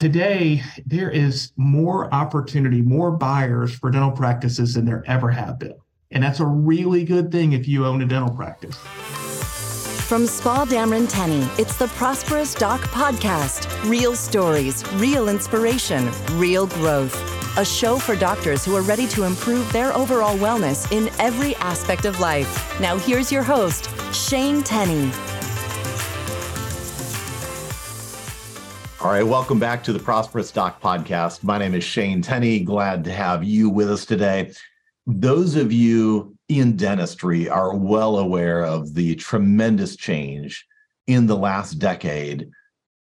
Today, there is more opportunity, more buyers for dental practices than there ever have been. And that's a really good thing if you own a dental practice. From Spaugh Dameron Tenny, it's the Prosperous Doc Podcast. Real stories, real inspiration, real growth. A show for doctors who are ready to improve their overall wellness in every aspect of life. Now, here's your host, Shane Tenny. All right, welcome back to the Prosperous Doc podcast. My name is Shane Tenny. Glad to have you with us today. Those of you in dentistry are well aware of the tremendous change in the last decade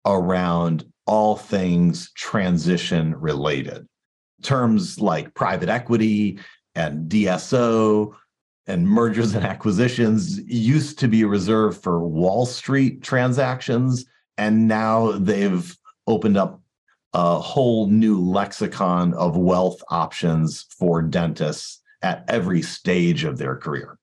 around all things transition related. Terms like private equity and DSO and mergers and acquisitions used to be reserved for Wall Street transactions, and now they've opened up a whole new lexicon of wealth options for dentists at every stage of their career.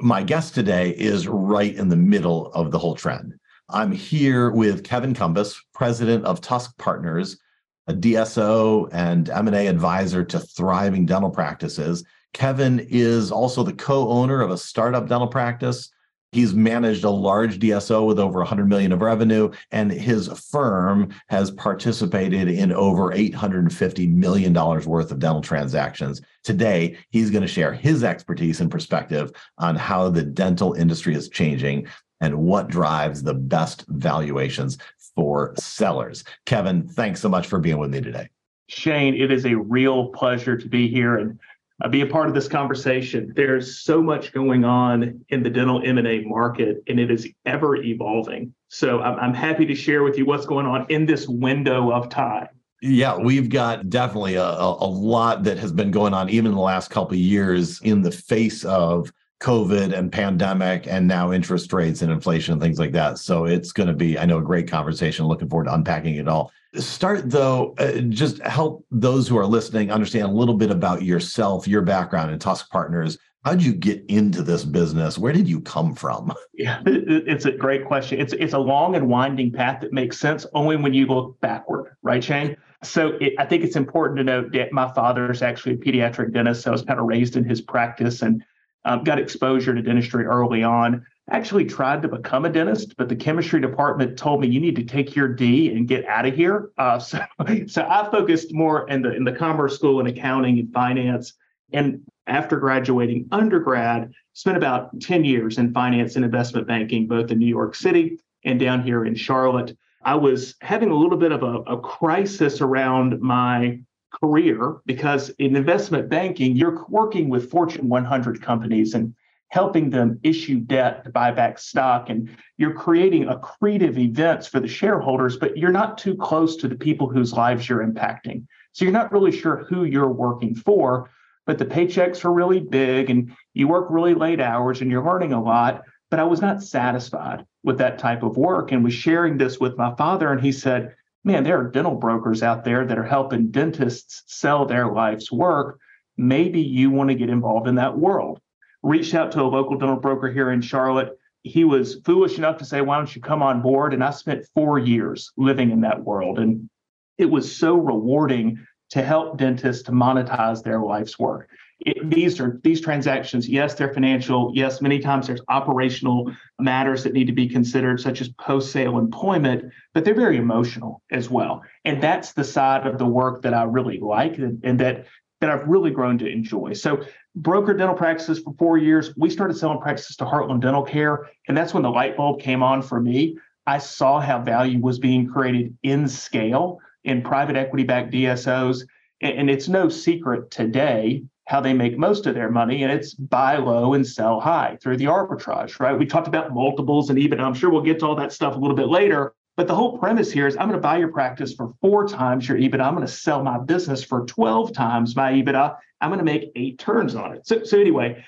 My guest today is right in the middle of the whole trend. I'm here with Kevin Cumbus, president of Tusk Partners, a DSO and M&A advisor to thriving dental practices. Kevin is also the co-owner of a startup dental practice He's managed a large DSO with over 100 million of revenue, and his firm has participated in over 850 million dollars worth of dental transactions. Today, he's going to share his expertise and perspective on how the dental industry is changing and what drives the best valuations for sellers. Kevin, thanks so much for being with me today. Shane, it is a real pleasure to be here and uh, be a part of this conversation. There's so much going on in the dental M&A market, and it is ever evolving. So I'm, I'm happy to share with you what's going on in this window of time. Yeah, we've got definitely a, a lot that has been going on even in the last couple of years in the face of COVID and pandemic and now interest rates and inflation and things like that. So it's going to be, I know, a great conversation. Looking forward to unpacking it all. Start though, uh, just help those who are listening understand a little bit about yourself, your background, and Tusk Partners. How did you get into this business? Where did you come from? Yeah, it's a great question. It's it's a long and winding path that makes sense only when you look backward, right, Shane? So it, I think it's important to note that my father is actually a pediatric dentist, so I was kind of raised in his practice and um, got exposure to dentistry early on actually tried to become a dentist, but the chemistry department told me you need to take your D and get out of here. Uh, so, so I focused more in the in the commerce school and accounting and finance. And after graduating undergrad, spent about 10 years in finance and investment banking, both in New York City and down here in Charlotte. I was having a little bit of a, a crisis around my career because in investment banking, you're working with Fortune 100 companies and helping them issue debt to buy back stock. And you're creating accretive events for the shareholders but you're not too close to the people whose lives you're impacting. So you're not really sure who you're working for but the paychecks are really big and you work really late hours and you're learning a lot. But i was not satisfied with that type of work and was sharing this with my father and he said man there are dental brokers out there that are helping dentists sell their life's work. Maybe you want to get involved in that world reached out to a local dental broker here in Charlotte. He was foolish enough to say, Why don't you come on board? And I spent four years living in that world. And it was so rewarding to help dentists to monetize their life's work. It, these are these transactions yes they're financial yes many times there's operational matters that need to be considered such as post-sale employment but they're very emotional as well and that's the side of the work that i really like and, and that that i've really grown to enjoy so broker dental practices for four years. We started selling practices to Heartland Dental Care, and that's when the light bulb came on for me. I saw how value was being created in scale in private equity backed DSOs. And it's no secret today how they make most of their money, and it's buy low and sell high through the arbitrage, right? We talked about multiples and even I'm sure we'll get to all that stuff a little bit later. But the whole premise here is I'm going to buy your practice for four times your EBITDA. I'm going to sell my business for 12 times my EBITDA. I'm going to make eight turns on it. So, so anyway,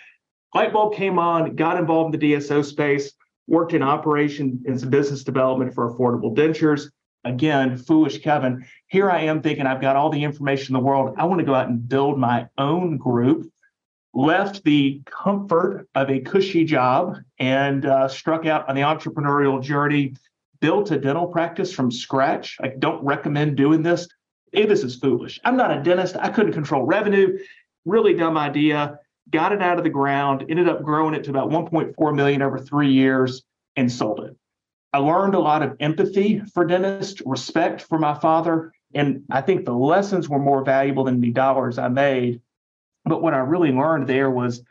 light bulb came on, got involved in the DSO space, worked in operation and business development for affordable dentures. Again, foolish Kevin. Here I am thinking I've got all the information in the world. I want to go out and build my own group. Left the comfort of a cushy job and uh, struck out on the entrepreneurial journey built a dental practice from scratch. I don't recommend doing this. This is foolish. I'm not a dentist. I couldn't control revenue. Really dumb idea. Got it out of the ground, ended up growing it to about 1.4 million over three years and sold it. I learned a lot of empathy for dentists, respect for my father. And I think the lessons were more valuable than the dollars I made. But what I really learned there was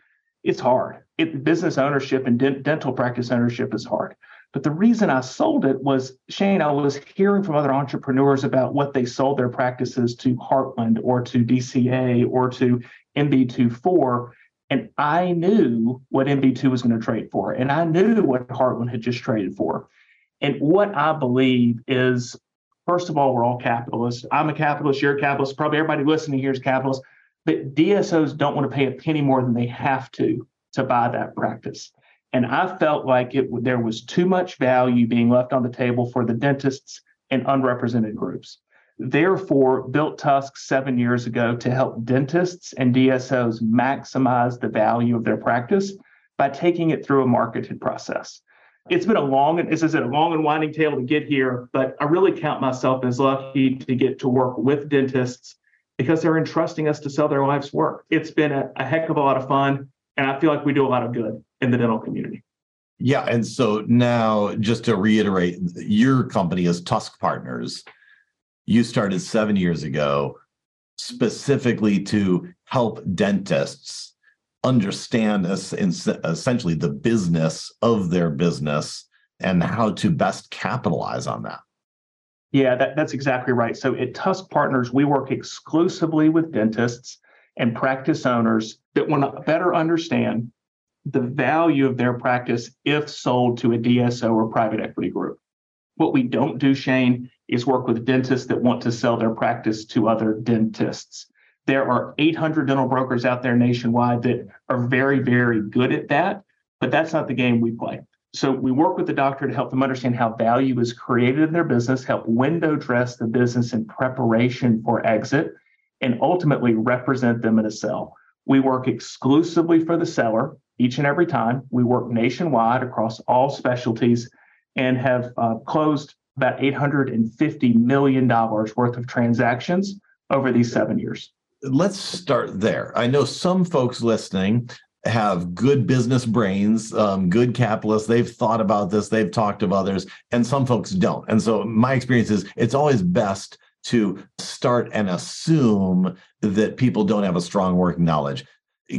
it's hard. It, business ownership and dental practice ownership is hard. But the reason I sold it was Shane, I was hearing from other entrepreneurs about what they sold their practices to Heartland or to DCA or to MB2 for. And I knew what MB2 was going to trade for. And I knew what Heartland had just traded for. And what I believe is, first of all, we're all capitalists. I'm a capitalist, you're a capitalist. Probably everybody listening here is capitalist. But DSOs don't want to pay a penny more than they have to to buy that practice. And I felt like it there was too much value being left on the table for the dentists and unrepresented groups. Therefore, built Tusk seven years ago to help dentists and DSOs maximize the value of their practice by taking it through a marketed process. It's been a long and this is a long and winding tale to get here, but I really count myself as lucky to get to work with dentists because they're entrusting us to sell their life's work. It's been a, a heck of a lot of fun, and I feel like we do a lot of good in the dental community. Yeah. And so now, just to reiterate, your company is Tusk Partners. You started seven years ago specifically to help dentists understand essentially the business of their business and how to best capitalize on that. Yeah, that, that's exactly right. So at Tusk Partners, we work exclusively with dentists and practice owners that want to better understand the value of their practice if sold to a DSO or private equity group. What we don't do, Shane, is work with dentists that want to sell their practice to other dentists. There are 800 dental brokers out there nationwide that are very, very good at that, but that's not the game we play. So we work with the doctor to help them understand how value is created in their business, help window dress the business in preparation for exit, and ultimately represent them in a sale. We work exclusively for the seller each and every time. We work nationwide across all specialties and have uh, closed about $850 million worth of transactions over these seven years. Let's start there. I know some folks listening have good business brains, um, good capitalists. They've thought about this, they've talked to others, and some folks don't. And so my experience is it's always best to start and assume that people don't have a strong working knowledge.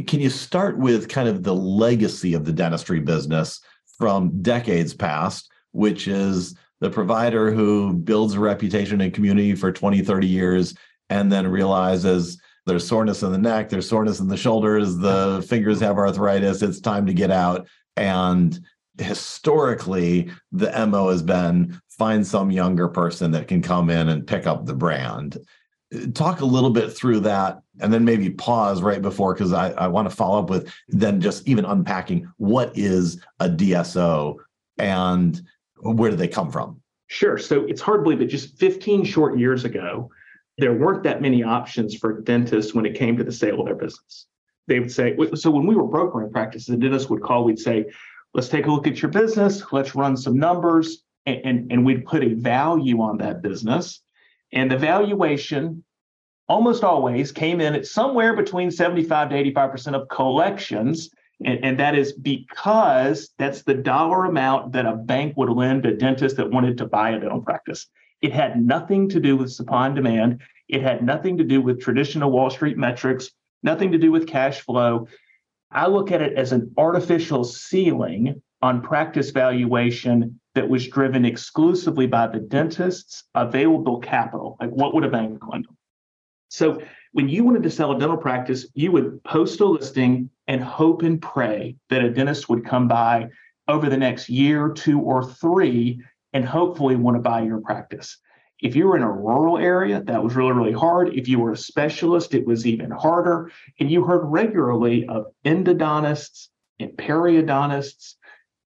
Can you start with kind of the legacy of the dentistry business from decades past, which is the provider who builds a reputation in community for 20, 30 years and then realizes there's soreness in the neck, there's soreness in the shoulders, the fingers have arthritis, it's time to get out. And historically, the MO has been find some younger person that can come in and pick up the brand. Talk a little bit through that and then maybe pause right before because I, I want to follow up with then just even unpacking what is a DSO and where do they come from? Sure. So it's hard to believe that just 15 short years ago, there weren't that many options for dentists when it came to the sale of their business. They would say, so when we were brokering practices, the dentist would call, we'd say, let's take a look at your business, let's run some numbers, and, and, and we'd put a value on that business. And the valuation almost always came in at somewhere between 75 to 85% of collections. And, and that is because that's the dollar amount that a bank would lend a dentist that wanted to buy a dental practice. It had nothing to do with supply and demand. It had nothing to do with traditional Wall Street metrics, nothing to do with cash flow. I look at it as an artificial ceiling on practice valuation that was driven exclusively by the dentist's available capital. Like what would a bank lend them? So when you wanted to sell a dental practice, you would post a listing and hope and pray that a dentist would come by over the next year, two, or three and hopefully want to buy your practice. If you were in a rural area, that was really, really hard. If you were a specialist, it was even harder. And you heard regularly of endodontists and periodontists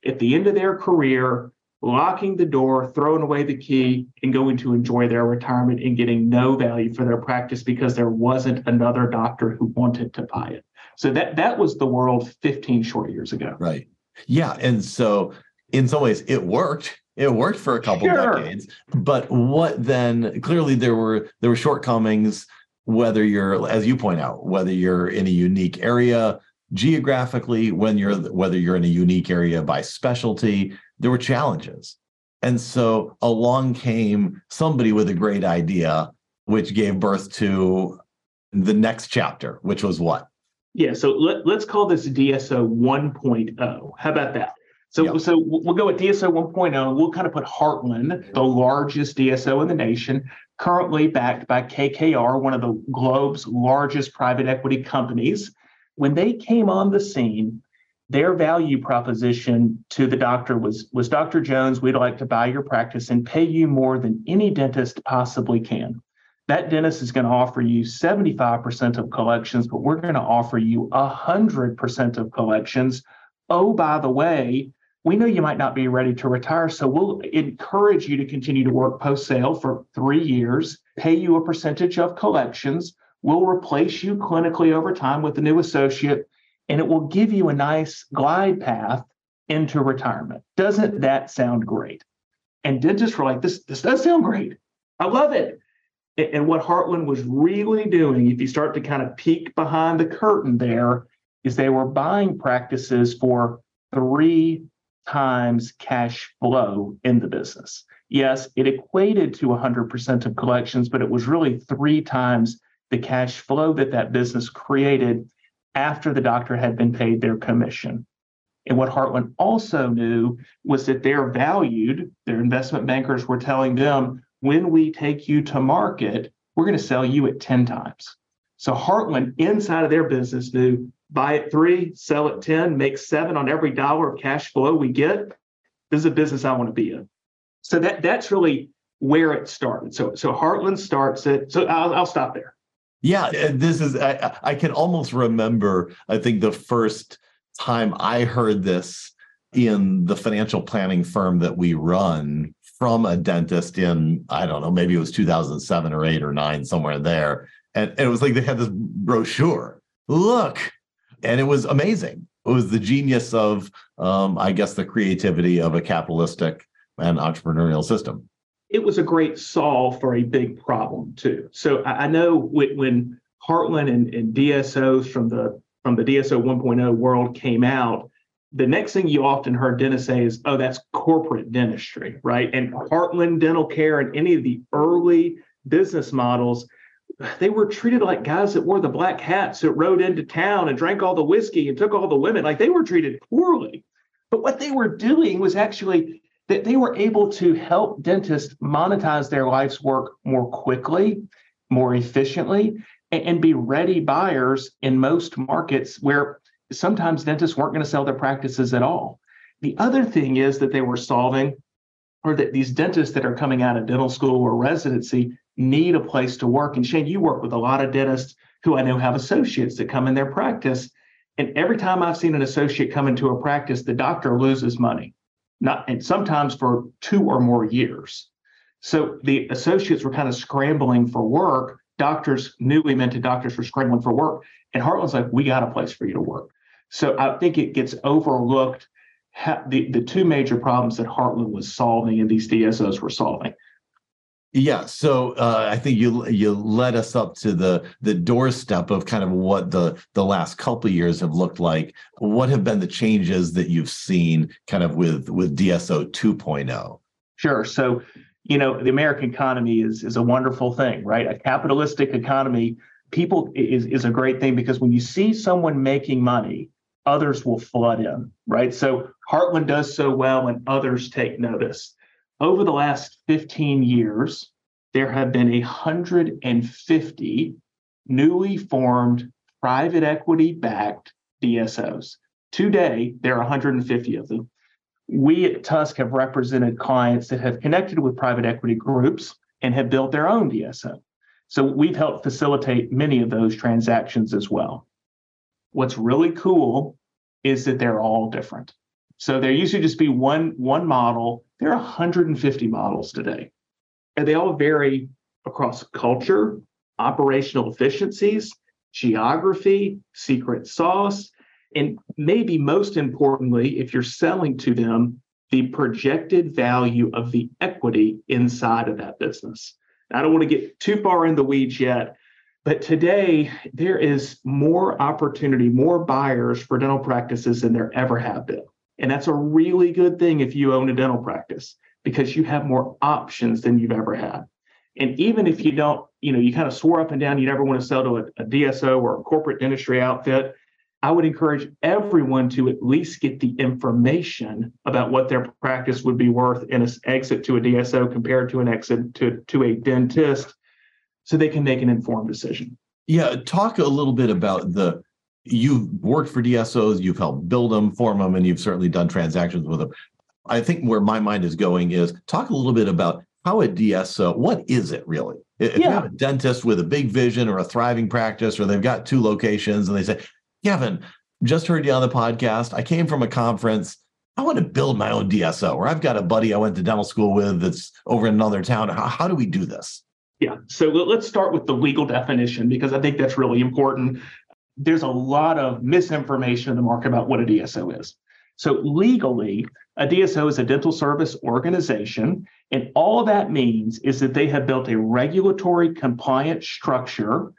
at the end of their career locking the door, throwing away the key, and going to enjoy their retirement and getting no value for their practice because there wasn't another doctor who wanted to buy it. So that that was the world 15 short years ago. Right. Yeah. And so in some ways it worked It worked for a couple sure. decades. But what then clearly there were there were shortcomings, whether you're, as you point out, whether you're in a unique area geographically, when you're whether you're in a unique area by specialty, there were challenges. And so along came somebody with a great idea, which gave birth to the next chapter, which was what? Yeah, so let, us call this DSO 1.0. How about that? So, yep. so we'll go with DSO 1.0. We'll kind of put Heartland, the largest DSO in the nation, currently backed by KKR, one of the globe's largest private equity companies. When they came on the scene, their value proposition to the doctor was was Dr. Jones, we'd like to buy your practice and pay you more than any dentist possibly can. That dentist is going to offer you 75% of collections, but we're going to offer you 100% of collections. Oh, by the way, we know you might not be ready to retire, so we'll encourage you to continue to work post sale for three years, pay you a percentage of collections. We'll replace you clinically over time with a new associate and it will give you a nice glide path into retirement. Doesn't that sound great? And dentists were like, this, this does sound great. I love it. And what Heartland was really doing, if you start to kind of peek behind the curtain there, is they were buying practices for three times cash flow in the business. Yes, it equated to 100% of collections, but it was really three times the cash flow that that business created after the doctor had been paid their commission. And what Heartland also knew was that they're valued, their investment bankers were telling them, when we take you to market, we're going to sell you at 10 times. So Heartland, inside of their business, knew buy at three, sell at 10, make seven on every dollar of cash flow we get. This is a business I want to be in. So that that's really where it started. So so Heartland starts it. So I'll, I'll stop there. Yeah, this is I, I can almost remember. I think the first time I heard this in the financial planning firm that we run from a dentist in I don't know maybe it was 2007 or 8 or 9 somewhere there. And, and it was like they had this brochure. Look! And it was amazing. It was the genius of um, I guess the creativity of a capitalistic and entrepreneurial system it was a great solve for a big problem too. So I, I know when, Heartland and, and, DSOs from the from the DSO 1.0 world came out, the next thing you often heard dentists say is, "Oh, that's corporate dentistry," right? And Heartland Dental Care and any of the early business models, they were treated like guys that wore the black hats that rode into town and drank all the whiskey and took all the women. Like they were treated poorly. But what they were doing was actually that they were able to help dentists monetize their life's work more quickly, more efficiently, and, and be ready buyers in most markets where sometimes dentists weren't going to sell their practices at all. The other thing is that they were solving, or that these dentists that are coming out of dental school or residency need a place to work. And Shane, you work with a lot of dentists who I know have associates that come in their practice. And every time I've seen an associate come into a practice, the doctor loses money not and sometimes for two or more years. So the associates were kind of scrambling for work. Doctors, newly minted doctors were scrambling for work. And Heartland's like, we got a place for you to work. So I think it gets overlooked the, the two major problems that Heartland was solving and these DSOs were solving. Yeah, so uh, I think you you led us up to the the doorstep of kind of what the the last couple years have looked like. What have been the changes that you've seen kind of with with DSO 2.0? Sure. So, you know, the American economy is is a wonderful thing, right? A capitalistic economy, people is is a great thing because when you see someone making money, others will flood in, right? So Heartland does so well and others take notice over the last 15 years, there have been 150 newly formed private equity backed DSOs. Today, there are 150 of them. We at Tusk have represented clients that have connected with private equity groups and have built their own DSO. So we've helped facilitate many of those transactions as well. What's really cool is that they're all different. So there used to just be one one model. There are 150 models today, and they all vary across culture, operational efficiencies, geography, secret sauce, and maybe most importantly, if you're selling to them, the projected value of the equity inside of that business. I don't want to get too far in the weeds yet, but today there is more opportunity, more buyers for dental practices than there ever have been. And that's a really good thing if you own a dental practice because you have more options than you've ever had. And even if you don't, you know, you kind of swore up and down you never want to sell to a, a DSO or a corporate dentistry outfit, I would encourage everyone to at least get the information about what their practice would be worth in an exit to a DSO compared to an exit to, to a dentist so they can make an informed decision. Yeah, talk a little bit about the you've worked for DSOs, you've helped build them, form them, and you've certainly done transactions with them. I think where my mind is going is talk a little bit about how a DSO, what is it really? If yeah. you have a dentist with a big vision or a thriving practice, or they've got two locations and they say, Kevin, just heard you on the podcast. I came from a conference. I want to build my own DSO, or I've got a buddy I went to dental school with that's over in another town. How, how do we do this? Yeah. So let's start with the legal definition because I think that's really important. There's a lot of misinformation in the market about what a DSO is. So, legally, a DSO is a dental service organization. And all that means is that they have built a regulatory compliant structure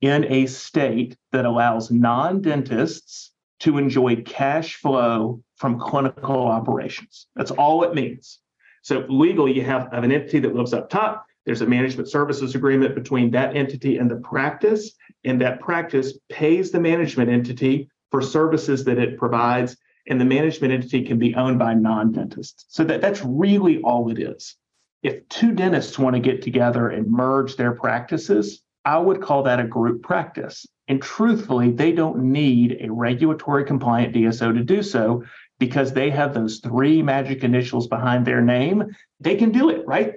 in a state that allows non dentists to enjoy cash flow from clinical operations. That's all it means. So, legally, you have, have an entity that lives up top. There's a management services agreement between that entity and the practice, and that practice pays the management entity for services that it provides and the management entity can be owned by non-dentists. So that, that's really all it is. If two dentists want to get together and merge their practices, I would call that a group practice. And truthfully, they don't need a regulatory compliant DSO to do so because they have those three magic initials behind their name. They can do it, right?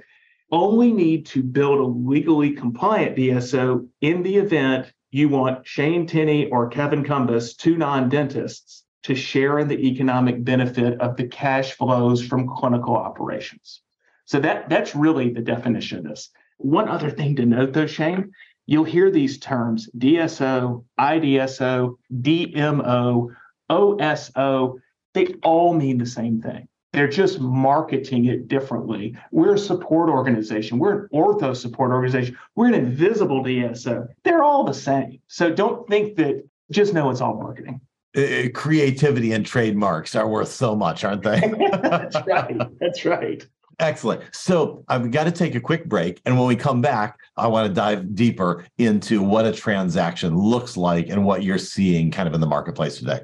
Only need to build a legally compliant DSO in the event you want Shane Tenny or Kevin Cumbus, two non dentists, to share in the economic benefit of the cash flows from clinical operations. So that, that's really the definition of this. One other thing to note, though, Shane, you'll hear these terms DSO, IDSO, DMO, OSO. They all mean the same thing. They're just marketing it differently. We're a support organization. We're an ortho support organization. We're an invisible DSO. They're all the same. So don't think that, just know it's all marketing. Uh, creativity and trademarks are worth so much, aren't they? That's right. That's right. Excellent. So I've got to take a quick break. And when we come back, I want to dive deeper into what a transaction looks like and what you're seeing kind of in the marketplace today.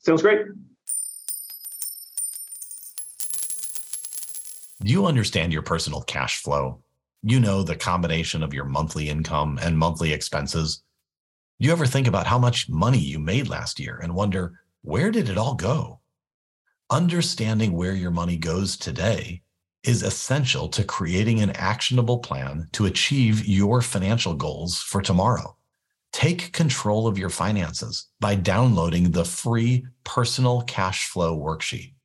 Sounds great. You understand your personal cash flow? You know the combination of your monthly income and monthly expenses Do you ever think about how much money you made last year and wonder, where did it all go? Understanding where your money goes today is essential to creating an actionable plan to achieve your financial goals for tomorrow. Take control of your finances by downloading the free personal cash flow worksheet.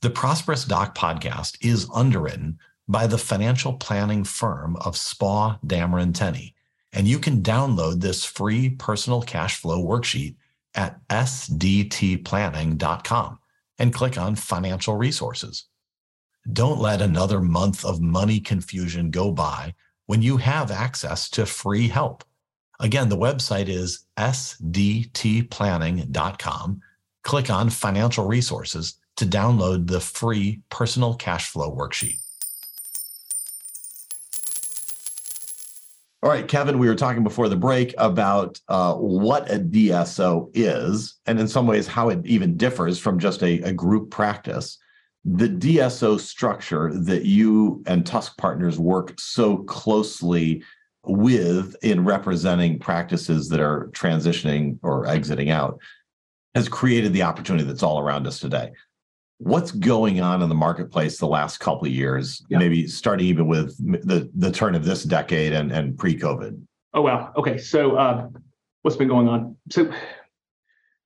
The Prosperous Doc podcast is underwritten by the financial planning firm of Spaugh Dameron Tenny and you can download this free personal cash flow worksheet at sdtplanning.com and click on financial resources. Don't let another month of money confusion go by when you have access to free help. Again, the website is sdtplanning.com. Click on financial resources to download the free personal cash flow worksheet. All right, Kevin, we were talking before the break about uh, what a DSO is, and in some ways, how it even differs from just a, a group practice. The DSO structure that you and Tusk Partners work so closely with in representing practices that are transitioning or exiting out has created the opportunity that's all around us today what's going on in the marketplace the last couple of years? Yeah. maybe starting even with the the turn of this decade and and pre-covid. Oh wow. Okay. So uh, what's been going on? So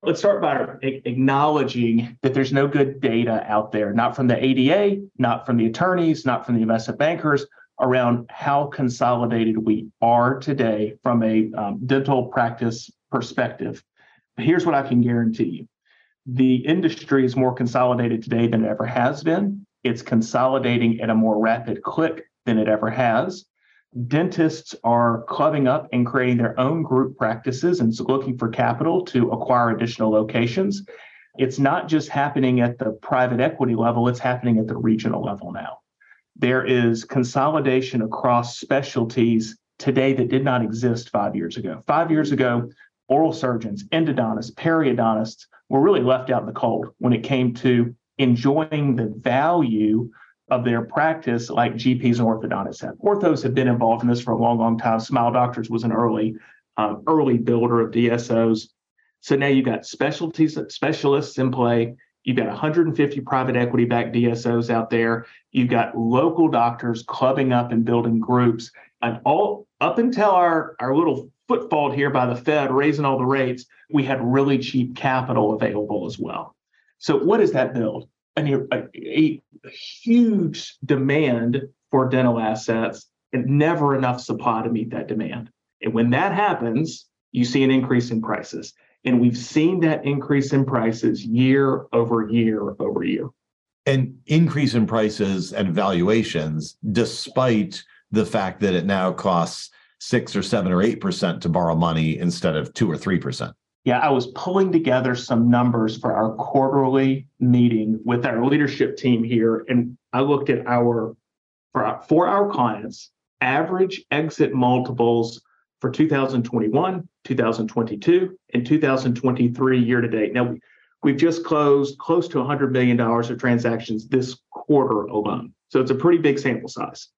let's start by acknowledging that there's no good data out there not from the ada not from the attorneys not from the investment bankers around how consolidated we are today from a um, dental practice perspective. Here's what i can guarantee you The industry is more consolidated today than it ever has been. It's consolidating at a more rapid clip than it ever has. Dentists are clubbing up and creating their own group practices and looking for capital to acquire additional locations. It's not just happening at the private equity level, it's happening at the regional level now. There is consolidation across specialties today that did not exist five years ago. Five years ago, oral surgeons, endodontists, periodontists were really left out in the cold when it came to enjoying the value of their practice like GPs and orthodontists have. Orthos have been involved in this for a long, long time. Smile Doctors was an early, um, early builder of DSOs. So now you've got specialties, specialists in play. You've got 150 private equity backed DSOs out there. You've got local doctors clubbing up and building groups. And all up until our, our little footfall here by the Fed raising all the rates, we had really cheap capital available as well. So what does that build? A, a, a huge demand for dental assets and never enough supply to meet that demand. And when that happens, you see an increase in prices. And we've seen that increase in prices year over year over year. And increase in prices and valuations, despite the fact that it now costs six or seven or eight percent to borrow money instead of two or three percent. Yeah, I was pulling together some numbers for our quarterly meeting with our leadership team here, and I looked at our for our, for our clients average exit multiples for 2021, 2022, and 2023 year to date. Now, we've just closed close to $100 million of transactions this quarter alone. So it's a pretty big sample size.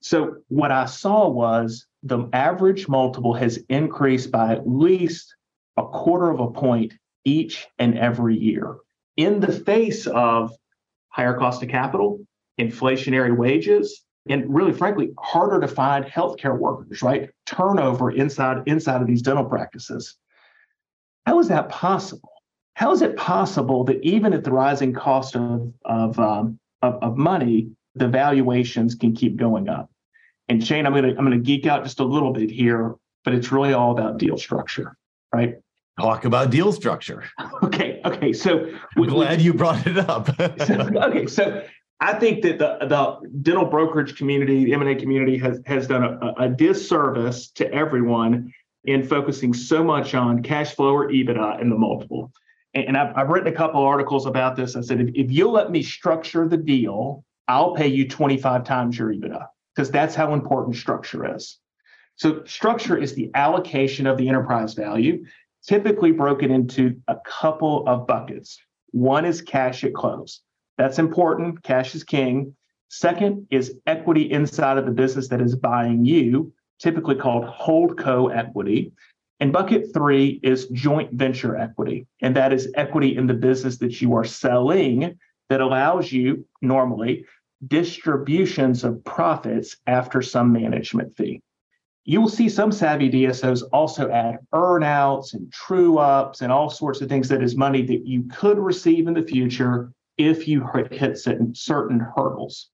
So what I saw was the average multiple has increased by at least a quarter of a point each and every year. In the face of higher cost of capital, inflationary wages, and really frankly harder to find healthcare workers right? Turnover inside inside of these dental practices. How is that possible? How is it possible that even at the rising cost of of, um, of, of money the valuations can keep going up and shane i'm gonna i'm gonna geek out just a little bit here but it's really all about deal structure right talk about deal structure okay okay so I'm glad we, you brought it up so, okay so I think that the, the dental brokerage community, the M&A community has, has done a, a disservice to everyone in focusing so much on cash flow or EBITDA and the multiple. And I've, I've written a couple articles about this. I said, if, if you'll let me structure the deal, I'll pay you 25 times your EBITDA because that's how important structure is. So structure is the allocation of the enterprise value, typically broken into a couple of buckets. One is cash at close. That's important. Cash is king. Second is equity inside of the business that is buying you, typically called holdco equity. And bucket three is joint venture equity. And that is equity in the business that you are selling that allows you normally distributions of profits after some management fee. You will see some savvy DSOs also add earnouts and true ups and all sorts of things that is money that you could receive in the future if you hit certain, hurdles.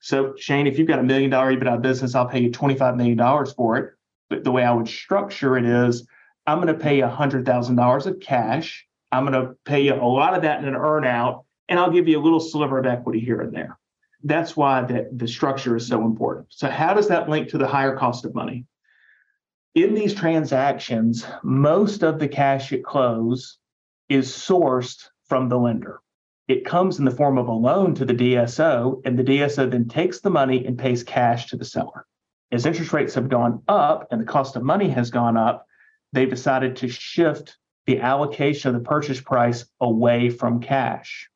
So, Shane, if you've got a million dollar EBITDA business, I'll pay you $25 million for it. But the way I would structure it is I'm going to pay you $100,000 of cash. I'm going to pay you a lot of that in an earnout, and I'll give you a little sliver of equity here and there. That's why the, the structure is so important. So, how does that link to the higher cost of money? In these transactions, most of the cash at close is sourced from the lender it comes in the form of a loan to the DSO, and the DSO then takes the money and pays cash to the seller. As interest rates have gone up and the cost of money has gone up, they've decided to shift the allocation of the purchase price away from cash.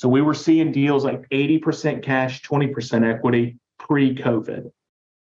So we were seeing deals like 80% cash, 20% equity pre COVID.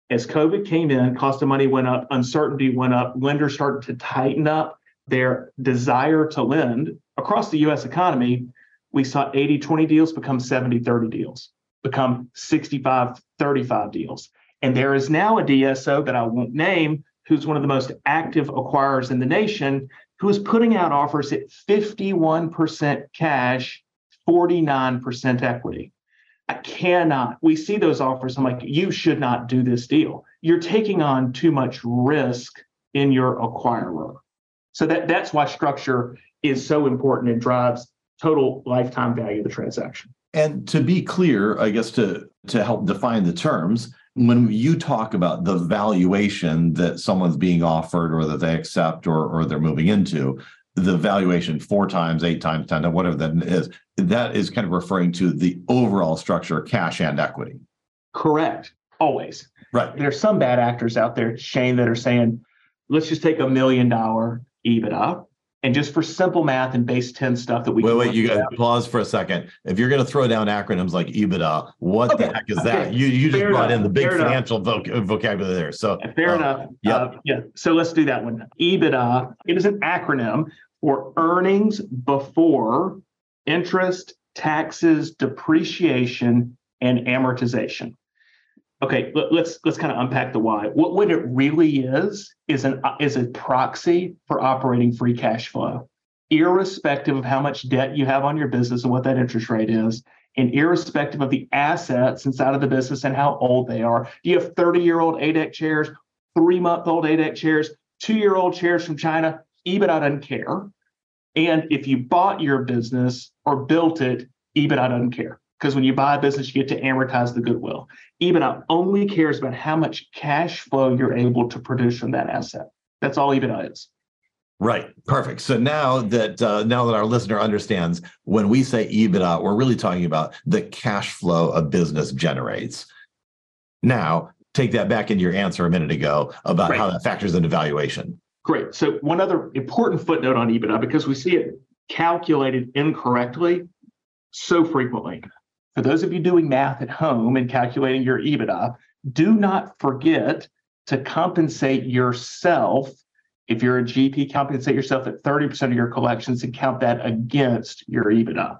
As COVID came in, cost of money went up, uncertainty went up, lenders started to tighten up their desire to lend across the US economy we saw 80 20 deals become 70 30 deals, become 65 35 deals. And there is now a DSO that I won't name who's one of the most active acquirers in the nation who is putting out offers at 51% cash, 49% equity. I cannot. We see those offers. I'm like, you should not do this deal. You're taking on too much risk in your acquirer. So that, that's why structure is so important and drives total lifetime value of the transaction. And to be clear, I guess to to help define the terms, when you talk about the valuation that someone's being offered or that they accept or or they're moving into, the valuation four times, eight times, ten times, whatever that is, that is kind of referring to the overall structure, of cash and equity. Correct. Always. Right. There's some bad actors out there, Shane, that are saying, let's just take a million dollar EBITDA and just for simple math and base 10 stuff that we wait, wait, you got pause for a second. If you're going to throw down acronyms like EBITDA, what okay. the heck is that? Okay. You you just brought enough. in the big Fair financial voc- vocabulary there. So Fair uh, enough. Yeah. Uh, yeah. So let's do that one. EBITDA, it is an acronym for earnings before interest, taxes, depreciation, and amortization. Okay, let, us let's kind of unpack the why. What what it really is is an is a proxy for operating free cash flow, irrespective of how much debt you have on your business and what that interest rate is, and irrespective of the assets inside of the business and how old they are. Do you have 30 year old ADEC chairs, three month old ADEC chairs, two year old chairs from China? EBITDA doesn't care. And if you bought your business or built it, EBITDA doesn't care because when you buy a business, you get to amortize the goodwill. EBITDA only cares about how much cash flow you're able to produce from that asset. That's all EBITDA is. Right. Perfect. So now that uh, now that our listener understands, when we say EBITDA, we're really talking about the cash flow a business generates. Now, take that back into your answer a minute ago about right. how that factors into valuation. Great. So one other important footnote on EBITDA because we see it calculated incorrectly so frequently. For those of you doing math at home and calculating your EBITDA, do not forget to compensate yourself. If you're a GP, compensate yourself at 30% of your collections and count that against your EBITDA.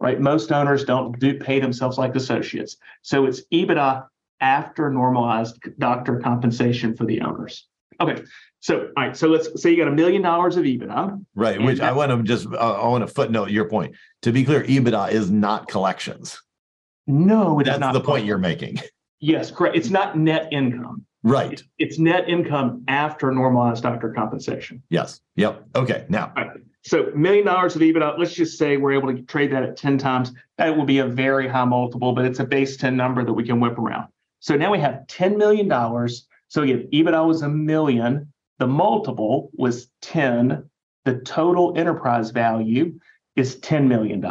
Right? Most owners don't do pay themselves like associates. So it's EBITDA after normalized doctor compensation for the owners. Okay. So, all right. So let's say you got a million dollars of EBITDA. Right. Which I want to just, uh, I want to footnote your point. To be clear, EBITDA is not collections. No, that's not the point you're making. Yes, correct. It's not net income. Right. It's net income after normalized doctor compensation. Yes. Yep. Okay. Now. Right. So million dollars of EBITDA, let's just say we're able to trade that at 10 times. That will be a very high multiple, but it's a base 10 number that we can whip around. So now we have $10 million. So again, EBITDA was a million. The multiple was 10. The total enterprise value is $10 million.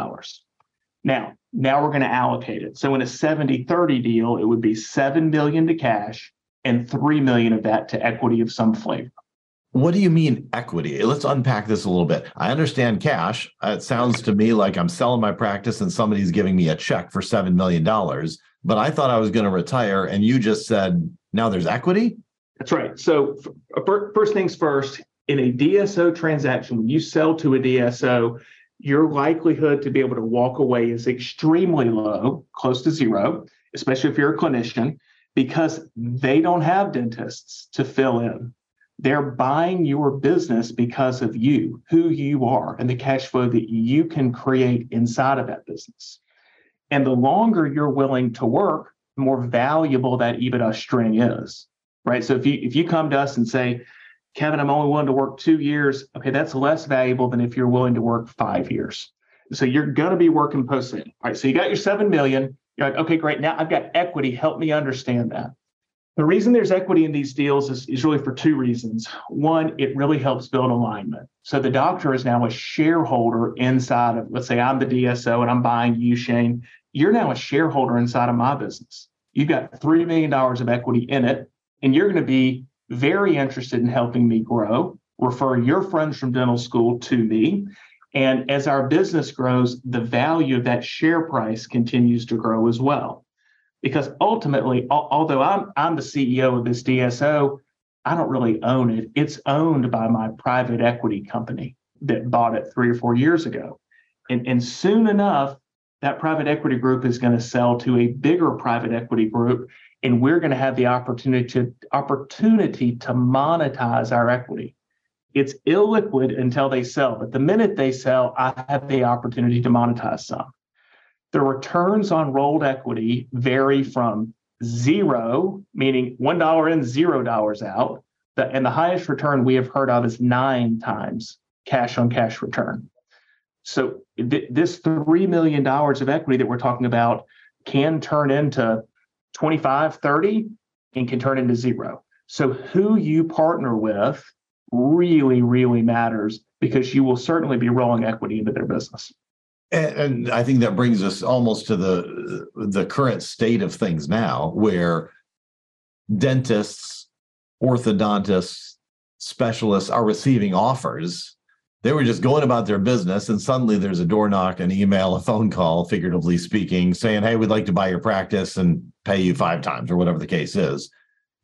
Now, now we're going to allocate it. So in a 70-30 deal, it would be 7 million to cash and 3 million of that to equity of some flavor. What do you mean equity? Let's unpack this a little bit. I understand cash. Uh, it sounds to me like I'm selling my practice and somebody's giving me a check for $7 million. But I thought I was going to retire. And you just said, now there's equity? That's right. So, first things first, in a DSO transaction, when you sell to a DSO, your likelihood to be able to walk away is extremely low, close to zero, especially if you're a clinician, because they don't have dentists to fill in. They're buying your business because of you, who you are, and the cash flow that you can create inside of that business. And the longer you're willing to work, the more valuable that EBITDA string is. Right. So if you if you come to us and say, Kevin, I'm only willing to work two years. Okay, that's less valuable than if you're willing to work five years. So you're to be working post sale. Right, so you got your seven million. You're like, okay, great. Now I've got equity. Help me understand that. The reason there's equity in these deals is, is really for two reasons. One, it really helps build alignment. So the doctor is now a shareholder inside of, let's say I'm the DSO and I'm buying you, Shane. You're now a shareholder inside of my business. You've got $3 million of equity in it, and you're going to be very interested in helping me grow, refer your friends from dental school to me. And as our business grows, the value of that share price continues to grow as well. Because ultimately, although I'm, I'm the CEO of this DSO, I don't really own it. It's owned by my private equity company that bought it three or four years ago. And, and soon enough, that private equity group is going to sell to a bigger private equity group and we're going to have the opportunity to opportunity to monetize our equity. It's illiquid until they sell, but the minute they sell, I have the opportunity to monetize some. The returns on rolled equity vary from zero, meaning one dollar in, zero dollars out, and the highest return we have heard of is nine times cash on cash return. So th- this $3 million of equity that we're talking about can turn into 25, 30 and can turn into zero. So who you partner with really, really matters because you will certainly be rolling equity into their business. And, and I think that brings us almost to the the current state of things now, where dentists, orthodontists, specialists are receiving offers. They were just going about their business, and suddenly there's a door knock, an email, a phone call, figuratively speaking, saying, Hey, we'd like to buy your practice and pay you five times, or whatever the case is.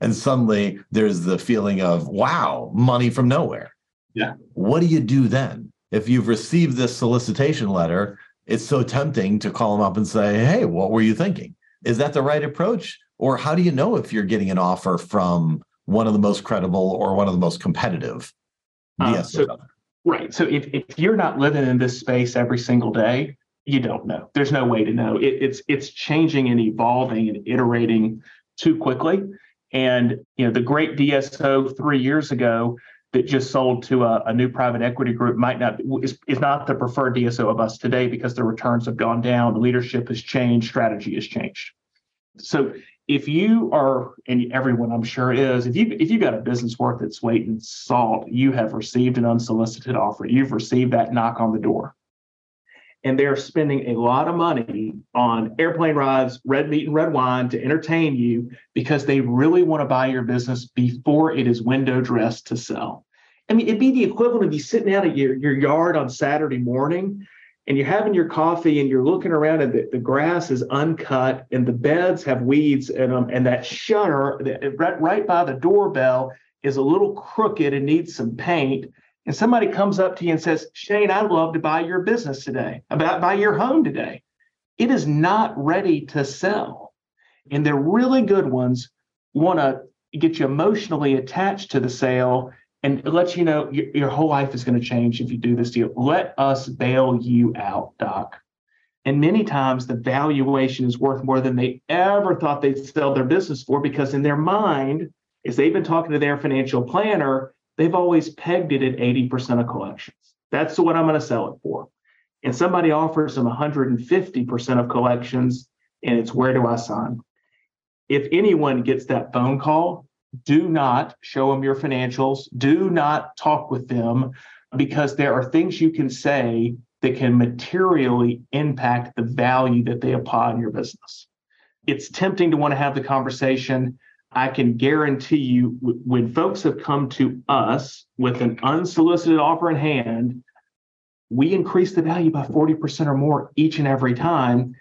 And suddenly there's the feeling of, wow, money from nowhere. Yeah. What do you do then? If you've received this solicitation letter, it's so tempting to call them up and say, Hey, what were you thinking? Is that the right approach? Or how do you know if you're getting an offer from one of the most credible or one of the most competitive uh, so, right. So if, if you're not living in this space every single day, you don't know. There's no way to know. It, it's it's changing and evolving and iterating too quickly. And you know, the great DSO three years ago that just sold to a, a new private equity group might not is, is not the preferred DSO of us today because the returns have gone down, leadership has changed, strategy has changed. So if you are, and everyone I'm sure is, if you if you've got a business worth its weight in salt, you have received an unsolicited offer. You've received that knock on the door and they're spending a lot of money on airplane rides, red meat, and red wine to entertain you because they really want to buy your business before it is window dressed to sell. I mean, it'd be the equivalent of you sitting out at your, your yard on Saturday morning and you're having your coffee and you're looking around and the, the grass is uncut and the beds have weeds in them and that shutter uh, right, right by the doorbell is a little crooked and needs some paint and somebody comes up to you and says, Shane, I'd love to buy your business today, about buy your home today. It is not ready to sell. And the really good ones want to get you emotionally attached to the sale and let you know your, your whole life is going to change if you do this deal. Let us bail you out, Doc. And many times the valuation is worth more than they ever thought they'd sell their business for because in their mind, as they've been talking to their financial planner, they've always pegged it at 80% of collections. That's what I'm going to sell it for. And somebody offers them 150% of collections, and it's where do I sign? If anyone gets that phone call, do not show them your financials. Do not talk with them because there are things you can say that can materially impact the value that they apply in your business. It's tempting to want to have the conversation I can guarantee you when folks have come to us with an unsolicited offer in hand, we increase the value by 40% or more each and every time.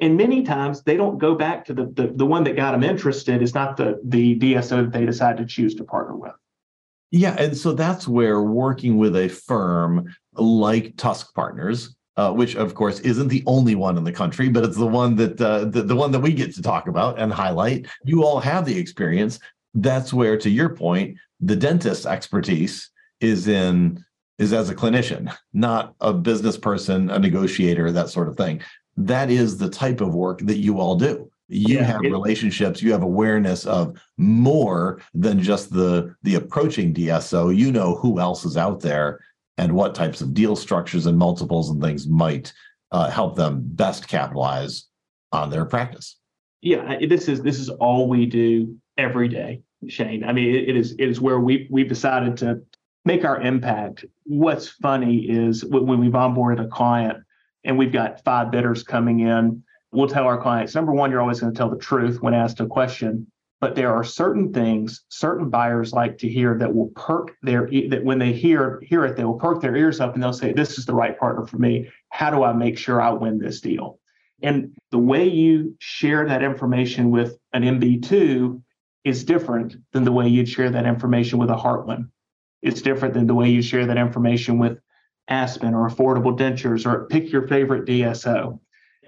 And many times they don't go back to the, the, the one that got them interested is not the, the DSO that they decide to choose to partner with. Yeah. And so that's where working with a firm like Tusk Partners, uh, which of course isn't the only one in the country, but it's the one that uh, the, the one that we get to talk about and highlight. You all have the experience. That's where, to your point, the dentist's expertise is in is as a clinician, not a business person, a negotiator, that sort of thing. That is the type of work that you all do. You yeah, have it, relationships, you have awareness of more than just the the approaching DSO. You know who else is out there and what types of deal structures and multiples and things might uh, help them best capitalize on their practice. Yeah, this is this is all we do every day, Shane. I mean, it, it is it is where we we've decided to make our impact. What's funny is when we've onboarded a client and we've got five bidders coming in, we'll tell our clients number one, you're always going to tell the truth when asked a question but there are certain things certain buyers like to hear that will perk their that when they hear hear it they will perk their ears up and they'll say this is the right partner for me. How do i make sure i win this deal? And the way you share that information with an mb2 is different than the way you'd share that information with a heartland. It's different than the way you share that information with aspen or affordable dentures or pick your favorite dso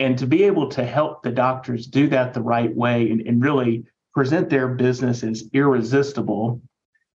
and to be able to help the doctors do that the right way and, and really present their business as irresistible,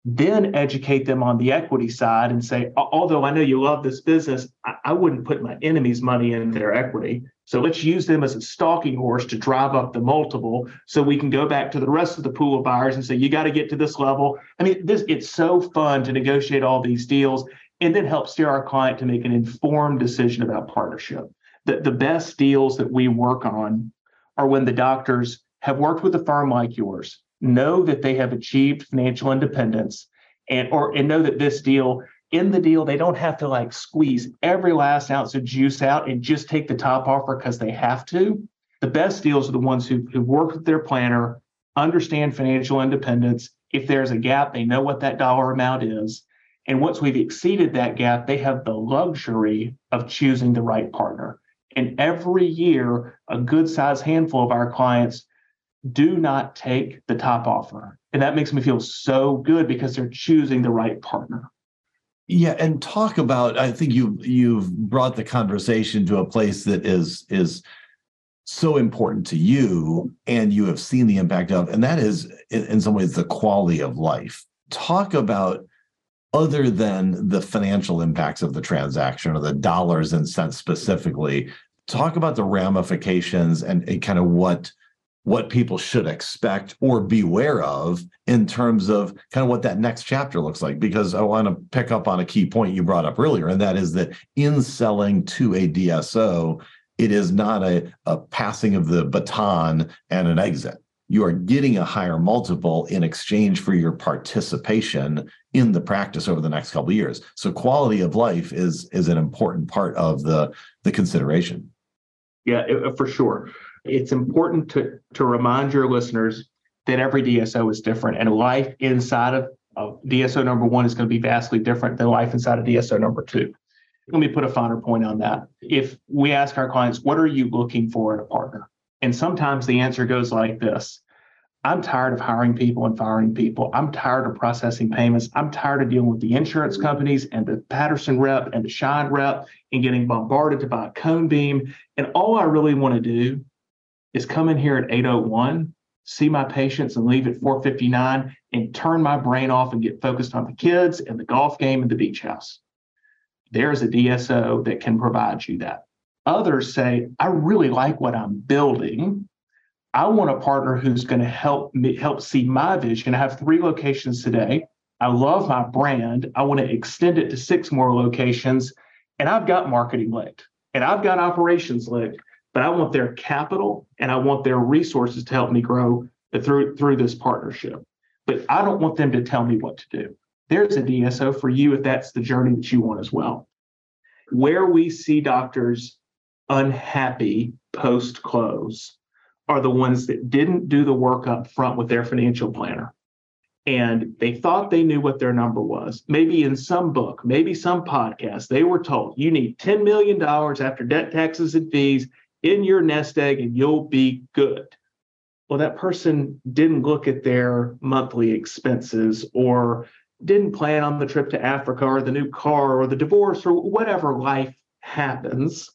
then educate them on the equity side and say, although I know you love this business, I, I wouldn't put my enemy's money in their equity. So let's use them as a stalking horse to drive up the multiple so we can go back to the rest of the pool of buyers and say, you got to get to this level. I mean, this it's so fun to negotiate all these deals. And then help steer our client to make an informed decision about partnership. The, the best deals that we work on are when the doctors have worked with a firm like yours, know that they have achieved financial independence, and or and know that this deal in the deal they don't have to like squeeze every last ounce of juice out and just take the top offer because they have to. The best deals are the ones who who work with their planner, understand financial independence. If there's a gap, they know what that dollar amount is. And once we've exceeded that gap, they have the luxury of choosing the right partner. And every year, a good sized handful of our clients do not take the top offer. And that makes me feel so good because they're choosing the right partner. Yeah, and talk about I think you you've brought the conversation to a place that is is so important to you and you have seen the impact of and that is in, in some ways the quality of life. Talk about other than the financial impacts of the transaction or the dollars and cents specifically talk about the ramifications and, and kind of what what people should expect or beware of in terms of kind of what that next chapter looks like. Because i want to pick up on a key point you brought up earlier and that is that in selling to a dso it is not a, a passing of the baton and an exit you are getting a higher multiple in exchange for your participation in the practice over the next couple years. So quality of life is is an important part of the the consideration. Yeah, for sure. It's important to to remind your listeners that every DSO is different and life inside of, of DSO number 1 is going to be vastly different than life inside of DSO number 2. Let me put a finer point on that. If we ask our clients, what are you looking for in a partner? And sometimes the answer goes like this I'm tired of hiring people and firing people. I'm tired of processing payments. I'm tired of dealing with the insurance companies and the Patterson rep and the Schein rep and getting bombarded buy a cone beam. And all I really want to do is come in here at 801, see my patients and leave at 459 and turn my brain off and get focused on the kids and the golf game and the beach house. There's a DSO that can provide you that. Others say, I really like what I'm building. I want a partner who's going to help me help see my vision. I have three locations today. I love my brand. I want to extend it to six more locations. And I've got marketing linked and I've got operations linked, but I want their capital and I want their resources to help me grow through through this partnership. But I don't want them to tell me what to do. There's a DSO for you if that's the journey that you want as well. Where we see doctors unhappy post close are the ones that didn't do the work up front with their financial planner. And they thought they knew what their number was. Maybe in some book, maybe some podcast, they were told you need $10 million after debt, taxes, and fees in your nest egg and you'll be good. Well, that person didn't look at their monthly expenses or didn't plan on the trip to Africa or the new car or the divorce or whatever life happens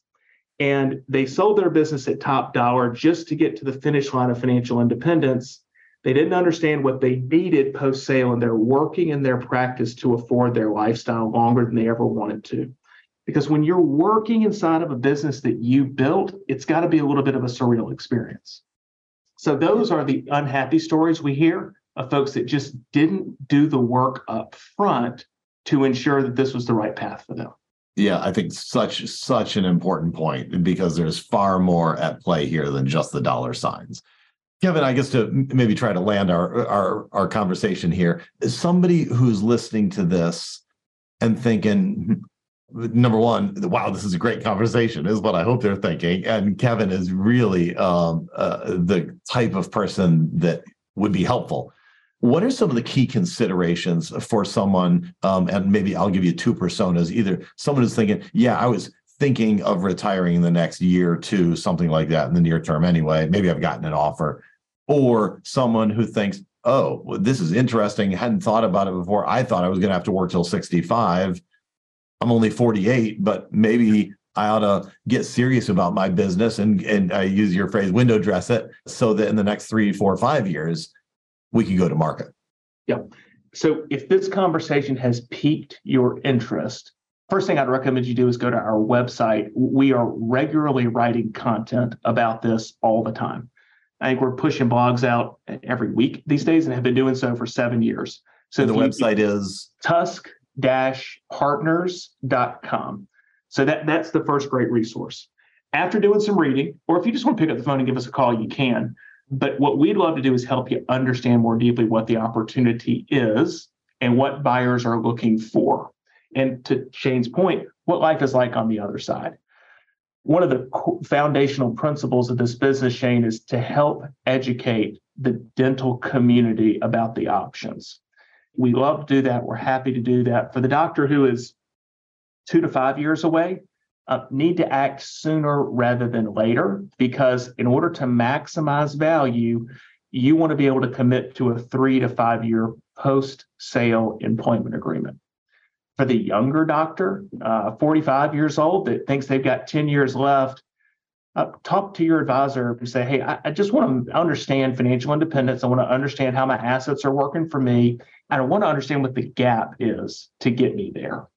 and they sold their business at top dollar just to get to the finish line of financial independence. They didn't understand what they needed post sale, and they're working in their practice to afford their lifestyle longer than they ever wanted to. Because when you're working inside of a business that you built, it's got to be a little bit of a surreal experience. So, those are the unhappy stories we hear of folks that just didn't do the work up front to ensure that this was the right path for them. Yeah, I think such such an important point because there's far more at play here than just the dollar signs. Kevin, I guess to maybe try to land our our our conversation here, somebody who's listening to this and thinking, number one, wow, this is a great conversation, is what I hope they're thinking. And Kevin is really um, uh, the type of person that would be helpful. What are some of the key considerations for someone? Um, and maybe I'll give you two personas either someone who's thinking, yeah, I was thinking of retiring in the next year or two, something like that in the near term anyway. Maybe I've gotten an offer. Or someone who thinks, oh, well, this is interesting. hadn't thought about it before. I thought I was going to have to work till 65. I'm only 48, but maybe I ought to get serious about my business and and I use your phrase window dress it so that in the next three, four, five years, we can go to market. Yep. So if this conversation has piqued your interest, first thing I'd recommend you do is go to our website. We are regularly writing content about this all the time. I think we're pushing blogs out every week these days and have been doing so for seven years. So and the website is Tusk partners.com. So that, that's the first great resource. After doing some reading, or if you just want to pick up the phone and give us a call, you can. But what we'd love to do is help you understand more deeply what the opportunity is and what buyers are looking for. And to Shane's point, what life is like on the other side. One of the foundational principles of this business, Shane, is to help educate the dental community about the options. We love to do that. We're happy to do that. For the doctor who is two to five years away, uh, need to act sooner rather than later because in order to maximize value, you want to be able to commit to a three to five year post sale employment agreement. For the younger doctor, uh, 45 years old, that thinks they've got 10 years left, uh, talk to your advisor and say, hey, I, I, just want to understand financial independence. I want to understand how my assets are working for me. And I want to understand what the gap is to get me there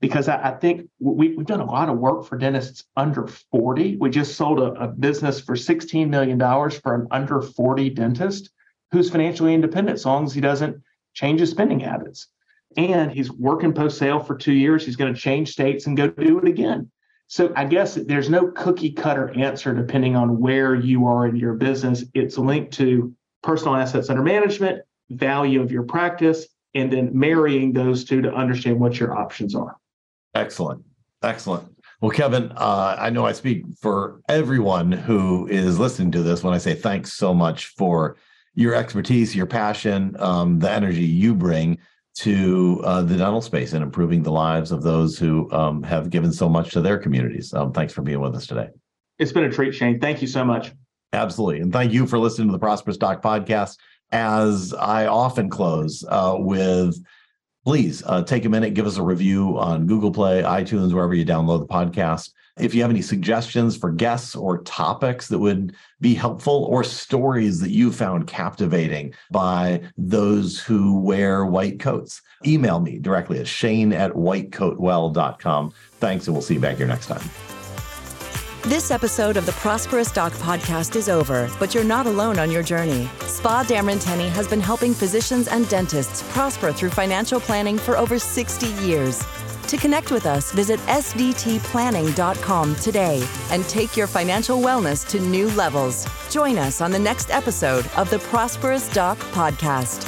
because I, I think we, have done a lot of work for dentists under 40. We just sold a, a business for $16 million for an under 40 dentist who's financially independent as long as he doesn't change his spending habits. And he's working post sale for two years. He's going to change states and go do it again. So I guess there's no cookie cutter answer depending on where you are in your business. It's linked to personal assets under management, value of your practice, and then marrying those two to understand what your options are. Excellent. Excellent. Well, Kevin, uh, I know I speak for everyone who is listening to this when I say thanks so much for your expertise, your passion, um, the energy you bring to uh, the dental space and improving the lives of those who um, have given so much to their communities. Um, thanks for being with us today. It's been a treat, Shane. Thank you so much. Absolutely. And thank you for listening to the Prosperous Doc podcast. As I often close uh, with, please uh, take a minute, give us a review on Google Play, iTunes, wherever you download the podcast. If you have any suggestions for guests or topics that would be helpful or stories that you found captivating by those who wear white coats, email me directly at shane at whitecoatwell.com. Thanks, and we'll see you back here next time. This episode of the Prosperous Doc podcast is over, but you're not alone on your journey. Spaugh Dameron Tenny has been helping physicians and dentists prosper through financial planning for over 60 years. To connect with us, visit sdtplanning.com today and take your financial wellness to new levels. Join us on the next episode of the Prosperous Doc podcast.